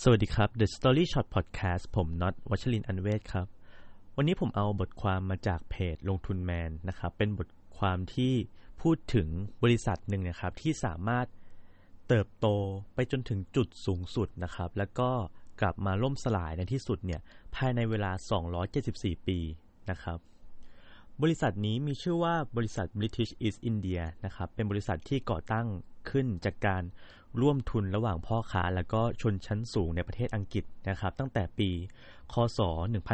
สวัสดีครับ The Story Shot Podcast ผมน็อตวัชรินทร์อันเวศครับ วันนี้ผมเอาบทความมาจากเพจลงทุนแมนนะครับ เป็นบทความที่พูดถึงบริษัทหนึ่งนะครับที่สามารถเติบโตไปจนถึงจุดสูงสุดนะครับ แล้วก็กลับมาล่มสลายในที่สุดเนี่ยภายในเวลา 274 ปีนะครับ บริษัทนี้มีชื่อว่าบริษัท British East India นะครับ เป็นบริษัทที่ก่อตั้งขึ้นจากการ ร่วมทุนระหว่างพ่อค้าและก็ชนชั้นสูงในประเทศอังกฤษนะครับ ตั้งแต่ปี คศ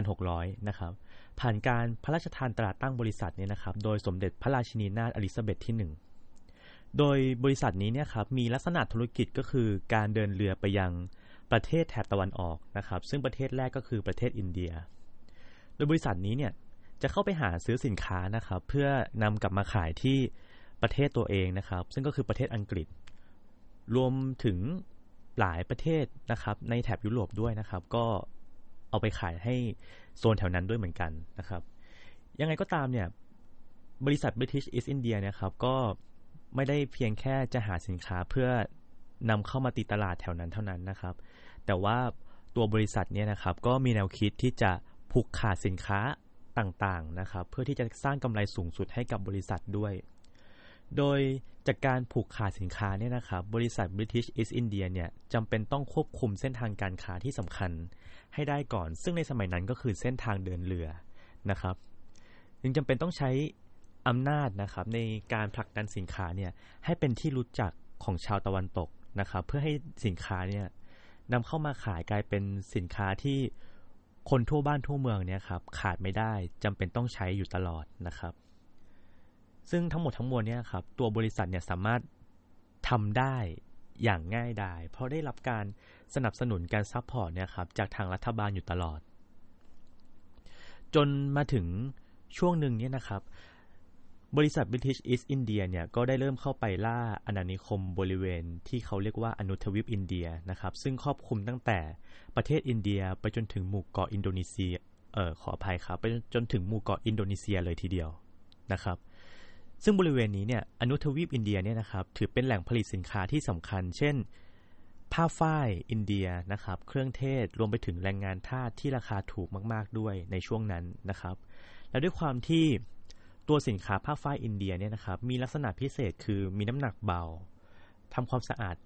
1600 นะครับ ผ่านการพระราชทานตราตั้งบริษัทเนี่ยนะครับ โดยสมเด็จพระราชินีนาถอลิซาเบธที่ 1 โดยบริษัทนี้เนี่ยครับมีลักษณะธุรกิจก็คือการเดินเรือไปยังประเทศแถบตะวันออกนะครับ ซึ่งประเทศแรกก็คือประเทศอินเดีย โดยบริษัทนี้เนี่ยจะเข้าไปหาซื้อสินค้านะครับ เพื่อนำกลับมาขายที่ประเทศตัวเองนะครับ ซึ่งก็คือประเทศอังกฤษ รวมถึงหลายประเทศนะครับ ในแถบยุโรปด้วยนะครับ ก็เอาไปขายให้โซนแถวนั้นด้วยเหมือนกันนะครับ ยังไงก็ตามเนี่ย บริษัท British East India นี่ยครับ ก็ไม่ได้เพียงแค่จะหาสินค้าเพื่อนำเข้ามาตีตลาดแถวนั้นเท่านั้นนะครับ แต่ว่าตัวบริษัทเนี่ยนะครับ ก็มีแนวคิดที่จะผูกขาดสินค้าต่างๆนะครับ เพื่อที่จะสร้างกำไรสูงสุดให้กับบริษัทด้วย โดยจากการผูกขาดสินค้าเนี่ยนะครับ บริษัท British East India เนี่ยจำเป็นต้องควบคุมเส้นทางการค้าที่สำคัญให้ได้ก่อน ซึ่งในสมัยนั้นก็คือเส้นทางเดินเรือนะครับจึงจำเป็นต้องใช้อำนาจนะครับในการผลักดันสินค้าเนี่ยให้เป็นที่รู้จักของชาวตะวันตกนะครับ เพื่อให้สินค้าเนี่ยนำเข้ามาขายกลายเป็นสินค้าที่คนทั่วบ้านทั่วเมืองเนี่ยครับขาดไม่ได้จำเป็นต้องใช้อยู่ตลอดนะครับ ซึ่งทั้งหมดทั้งมวลเนี่ยครับตัวบริษัทเนี่ยสามารถทำได้อย่างง่ายดายเพราะได้รับการสนับสนุนการ support เนี่ยครับจากทางรัฐบาลอยู่ตลอด จนมาถึงช่วงหนึ่งเนี่ยนะครับ บริษัท British East India เนี่ยก็ได้เริ่มเข้าไปล่าอาณานิคมบริเวณที่เขาเรียกว่าอนุทวีปอินเดียนะครับ ซึ่งครอบคลุมตั้งแต่ประเทศอินเดียไปจนถึงหมู่เกาะอินโดนีเซียเออขออภัยครับไปจนถึงหมู่เกาะอินโดนีเซียเลยทีเดียวนะครับ ซึ่งบริเวณนี้เนี่ยอนุทวีปอินเดียเนี่ยนะครับถือเป็นแหล่งผลิตสินค้าที่สำคัญ เช่น ผ้าฝ้ายอินเดียนะครับเครื่องเทศรวมไปถึงแรงงานทาสที่ราคาถูกมาก ๆด้วยในช่วงนั้นนะครับ และด้วยความที่ตัวสินค้าผ้าฝ้ายอินเดียเนี่ยนะครับมีลักษณะพิเศษคือมีน้ำหนักเบาทำความสะอาด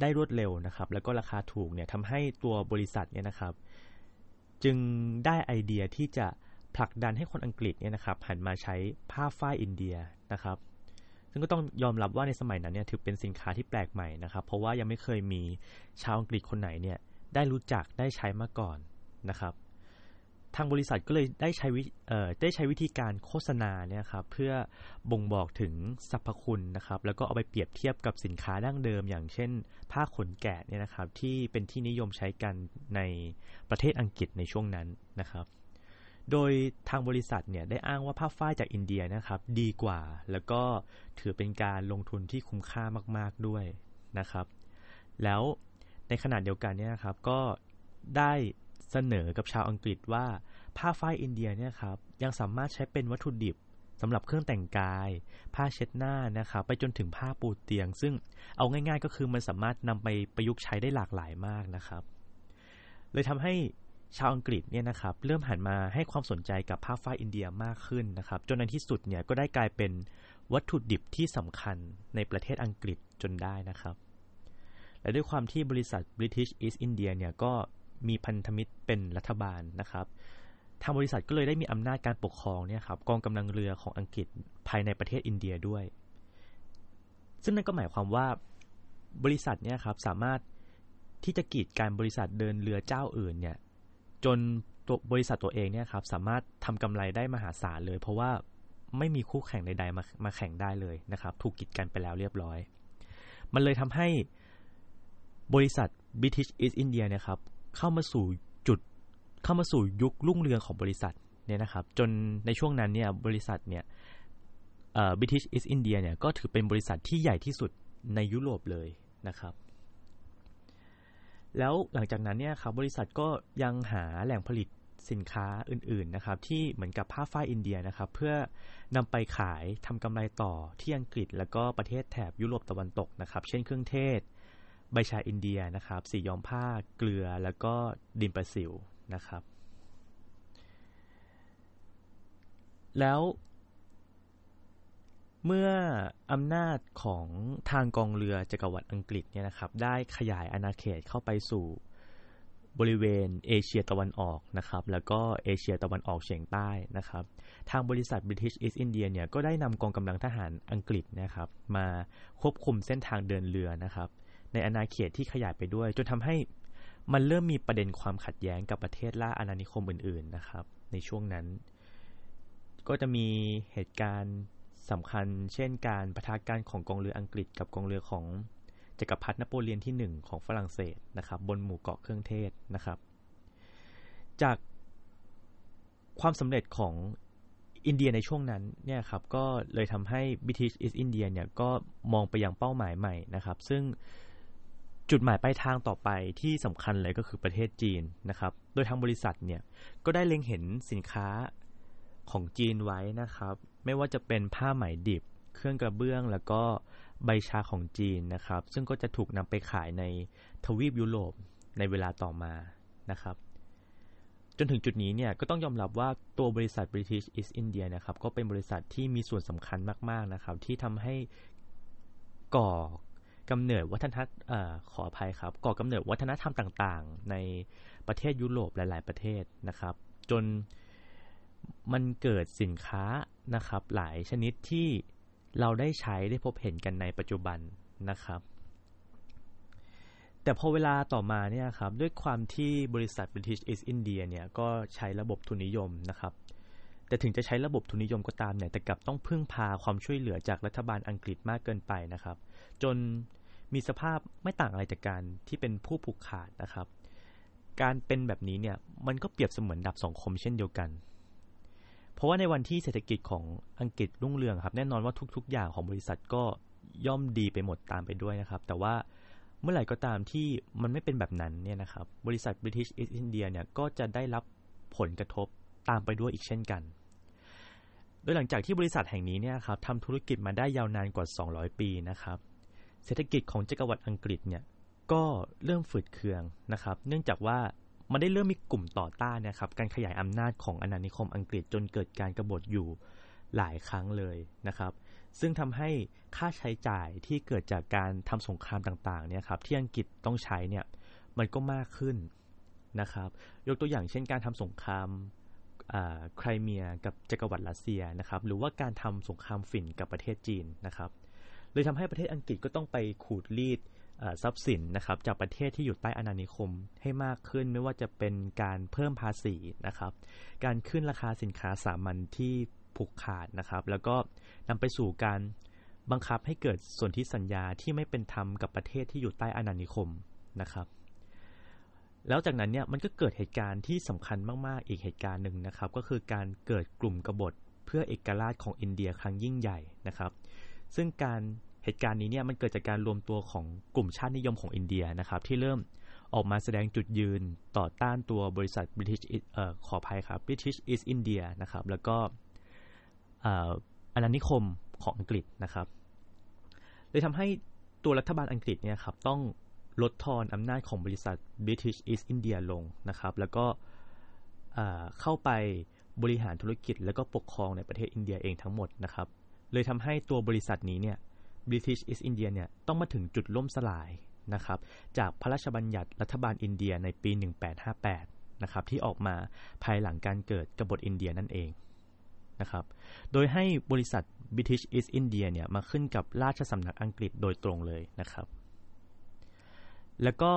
ได้รวดเร็วนะครับ แล้วก็ราคาถูกเนี่ยทำให้ตัวบริษัทเนี่ยนะครับ จึงได้ไอเดียที่จะผลักดันให้คนอังกฤษเนี่ยนะครับหันมาใช้ผ้าฝ้ายอินเดีย นะครับ ซึ่งก็ต้องยอมรับว่าในสมัยนั้นเนี่ยถือเป็นสินค้าที่แปลกใหม่นะครับ เพราะว่ายังไม่เคยมีชาวอังกฤษคนไหนเนี่ยได้รู้จักได้ใช้มาก่อนนะครับ ทางบริษัทก็เลยได้ใช้วิได้ใช้วิธีการโฆษณาเนี่ยครับเพื่อบ่งบอกถึงสรรพคุณนะครับ แล้วก็เอาไปเปรียบเทียบกับสินค้าดั้งเดิม อย่างเช่น ผ้าขนแกะเนี่ยนะครับ ที่เป็นที่นิยมใช้กันในประเทศอังกฤษในช่วงนั้นนะครับ โดยทางบริษัทเนี่ยได้อ้างว่าผ้าฝ้ายจากอินเดียนะครับ ดีกว่า แล้วก็ถือเป็นการลงทุนที่คุ้มค่ามาก ๆด้วยนะครับ แล้วในขณะเดียวกันเนี่ยนะครับก็ได้เสนอกับชาวอังกฤษว่าผ้าฝ้ายอินเดียเนี่ยครับยังสามารถใช้เป็นวัตถุดิบสำหรับเครื่องแต่งกาย ผ้าเช็ดหน้านะครับไปจนถึงผ้าปูเตียง ซึ่งเอาง่าย ๆ ก็คือมันสามารถนำไปประยุกต์ใช้ได้หลากหลายมากนะครับ เลยทำให้ ชาวอังกฤษเนี่ยนะครับเริ่มหันมาให้ความสนใจกับผ้าฝ้ายอินเดียมากขึ้นนะครับ จนในที่สุดเนี่ยก็ได้กลายเป็นวัตถุดิบที่สำคัญในประเทศอังกฤษจนได้นะครับ และด้วยความที่บริษัท British East India เนี่ยก็มีพันธมิตรเป็นรัฐบาลนะครับ ทางบริษัทก็เลยได้มีอำนาจการปกครองเนี่ยครับกองกำลังเรือของอังกฤษภายในประเทศอินเดียด้วย ซึ่งนั่นก็หมายความว่าบริษัทเนี่ยครับสามารถที่จะกีดการบริษัทเดินเรือเจ้าอื่นเนี่ย จนตัวบริษัทตัวเองเนี่ยครับสามารถทำกำไรได้มหาศาลเลย เพราะว่าไม่มีคู่แข่งใดๆมามาแข่งได้เลยนะครับ ถูกกีดกันไปแล้วเรียบร้อย มันเลยทำให้บริษัท British East India เนี่ยครับเข้ามาสู่จุดเข้ามาสู่ยุครุ่งเรืองของบริษัทเนี่ยนะครับจนในช่วงนั้นเนี่ยบริษัทเนี่ยเอ่อ British East India เนี่ยก็ถือเป็นบริษัทที่ใหญ่ที่สุดในยุโรปเลยนะครับ แล้วหลังจากนั้นเนี่ยครับบริษัทก็ยังหาแหล่งผลิตสินค้าอื่นๆนะครับที่เหมือนกับผ้าฝ้ายอินเดียนะครับ เพื่อนำไปขายทำกำไรต่อที่อังกฤษ แล้วก็ประเทศแถบยุโรปตะวันตกนะครับ เช่นเครื่องเทศ ใบชาอินเดียนะครับ สีย้อมผ้าเกลือแล้วก็ดินประสิวนะครับ แล้ว เมื่ออำนาจของทางกองเรือจักรวรรดิอังกฤษเนี่ยนะครับได้ขยายอาณาเขตเข้าไปสู่บริเวณเอเชียตะวันออกนะครับแล้วก็เอเชียตะวันออกเฉียงใต้นะครับทางบริษัท British East India เนี่ยก็ได้นำกองกำลังทหารอังกฤษนะครับมาควบคุมเส้นทางเดินเรือนะครับในอาณาเขตที่ขยายไปด้วย จนทำให้มันเริ่มมีประเด็นความขัดแย้งกับประเทศล่าอาณานิคมอื่นๆนะครับในช่วงนั้น ก็จะมีเหตุการณ์ สำคัญเช่นการประทะกันของกองเรืออังกฤษกับกองเรือของจักรพรรดินโปเลียนที่ 1 ของฝรั่งเศสนะครับ บนหมู่เกาะเครื่องเทศนะครับ จากความสำเร็จของอินเดียในช่วงนั้นเนี่ยครับก็เลยทำให้ British East India เนี่ยก็มองไปยังเป้าหมายใหม่นะครับ ซึ่งจุดหมายปลายทางต่อไปที่สำคัญเลยก็คือประเทศจีนนะครับ โดยทางบริษัทเนี่ยก็ได้เล็งเห็นสินค้า ของจีนไว้นะครับ ไม่ว่าจะเป็นผ้าไหมดิบ เครื่องกระเบื้องแล้วก็ใบชาของจีนนะครับ ซึ่งก็จะถูกนำไปขายในทวีปยุโรปในเวลาต่อมานะครับ จนถึงจุดนี้เนี่ยก็ต้องยอมรับว่าตัวบริษัท British East India นะครับ ก็เป็นบริษัทที่มีส่วนสำคัญมากๆนะครับ ที่ทำให้ก่อกำเนิดวัฒนธรรมขออภัยครับ ก่อกำเนิดวัฒนธรรมต่างๆ ในประเทศยุโรปหลาย ๆ ประเทศนะครับ จน มันเกิดสินค้านะครับ หลายชนิดที่เราได้ใช้ได้พบเห็นกันในปัจจุบันนะครับ แต่พอเวลาต่อมาเนี่ยครับด้วยความที่บริษัท British East India เนี่ยก็ใช้ระบบทุนนิยมนะครับ แต่ถึงจะใช้ระบบทุนนิยมก็ตามเนี่ยแต่กลับต้องพึ่งพาความช่วยเหลือจากรัฐบาลอังกฤษมากเกินไปนะครับ จนมีสภาพไม่ต่างอะไรจากการที่เป็นผู้ผูกขาดนะครับ การเป็นแบบนี้เนี่ยมันก็เปรียบเสมือนดับสองคมเช่นเดียวกัน เพราะว่าในวันที่เศรษฐกิจของอังกฤษรุ่งเรืองครับ แน่นอนว่าทุก ๆ อย่างของบริษัทก็ย่อมดีไปหมดตามไปด้วยนะครับ แต่ว่าเมื่อไหร่ก็ตามที่มันไม่เป็นแบบนั้นเนี่ยนะครับ บริษัท British East India เนี่ยก็จะได้รับผลกระทบตามไปด้วยอีกเช่นกัน โดยหลังจากที่บริษัทแห่งนี้เนี่ยครับทำธุรกิจมาได้ยาวนานกว่า 200 ปีนะครับ เศรษฐกิจของจักรวรรดิอังกฤษเนี่ยก็เริ่มฝืดเคืองนะครับ เนื่องจากว่า มันได้เริ่มมีกลุ่มต่อต้านนะครับการขยายอำนาจของอาณานิคมอังกฤษจนเกิดการกรบฏอยู่หลายครั้งเลยนะครับ ซึ่งทำให้ค่าใช้จ่ายที่เกิดจากการทำสงครามต่างๆเนี่ยครับที่อังกฤษต้องใช้เนี่ยมันก็มากขึ้นนะครับ ยกตัวอย่างเช่นการทำสงครามไครเมียกับจักรวรรดิรัสเซียนะครับ หรือว่าการทำสงครามฝิ่นกับประเทศจีนนะครับ เลยทำให้ประเทศอังกฤษก็ต้องไปขูดรีด ทรัพย์สินนะครับจากประเทศที่อยู่ใต้อาณานิคมให้มากขึ้นไม่ว่าจะเป็นการเพิ่มภาษีนะครับ การขึ้นราคาสินค้าสามัญที่ผูกขาดนะครับ แล้วก็นำไปสู่การบังคับให้เกิดส่วนที่สัญญาที่ไม่เป็นธรรมกับประเทศที่อยู่ใต้อาณานิคมนะครับ แล้วจากนั้นเนี่ยมันก็เกิดเหตุการณ์ที่สำคัญมากๆ อีกเหตุการณ์หนึ่งนะครับ ก็คือการเกิดกลุ่มกบฏเพื่อเอกราชของอินเดียครั้งยิ่งใหญ่นะครับ ซึ่งการ เหตุการณ์นี้เนี่ยมันเกิดจากการรวมตัวของกลุ่มชาตินิยมของอินเดียนะครับ ที่เริ่มออกมาแสดงจุดยืนต่อต้านตัวบริษัท British เอ่อขออภัยครับ British East India นะครับแล้วก็อาณานิคมของอังกฤษนะครับเลยทำให้ตัวรัฐบาลอังกฤษเนี่ยครับต้องลดทอนอำนาจของบริษัท British East India ลงนะครับแล้วก็เข้าไปบริหารธุรกิจ แล้วก็ปกครองในประเทศอินเดียเองทั้งหมดนะครับเลยทำให้ตัวบริษัทนี้เนี่ย British East India เนี่ยต้องมาถึงจุดล่มสลายนะครับจากพระราชบัญญัติรัฐบาลอินเดียในปี 1858นะครับที่ออกมาภายหลังการเกิดกบฏอินเดียนั่นเองนะครับโดยให้บริษัท British East India เนี่ยมาขึ้นกับราชสำนักอังกฤษโดยตรงเลยนะครับ แล้วก็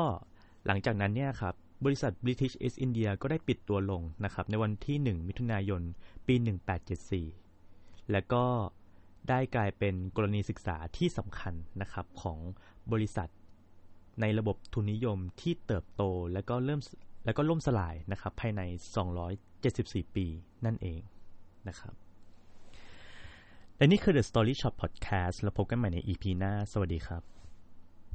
หลังจากนั้นเนี่ยครับบริษัท British East India ก็ได้ปิดตัวลงนะครับในวันที่ 1 มิถุนายน ปี 1874 แล้วก็ ได้กลายเป็นกรณีศึกษาที่สำคัญนะครับของบริษัทในระบบทุนนิยมที่เติบโตและก็เริ่มแล้วก็ล่มสลายนะครับภายใน 274 ปีนั่นเองนะครับและนี่คือ The Story Shop Podcast แล้วพบกันใหม่ใน EP หน้า สวัสดีครับ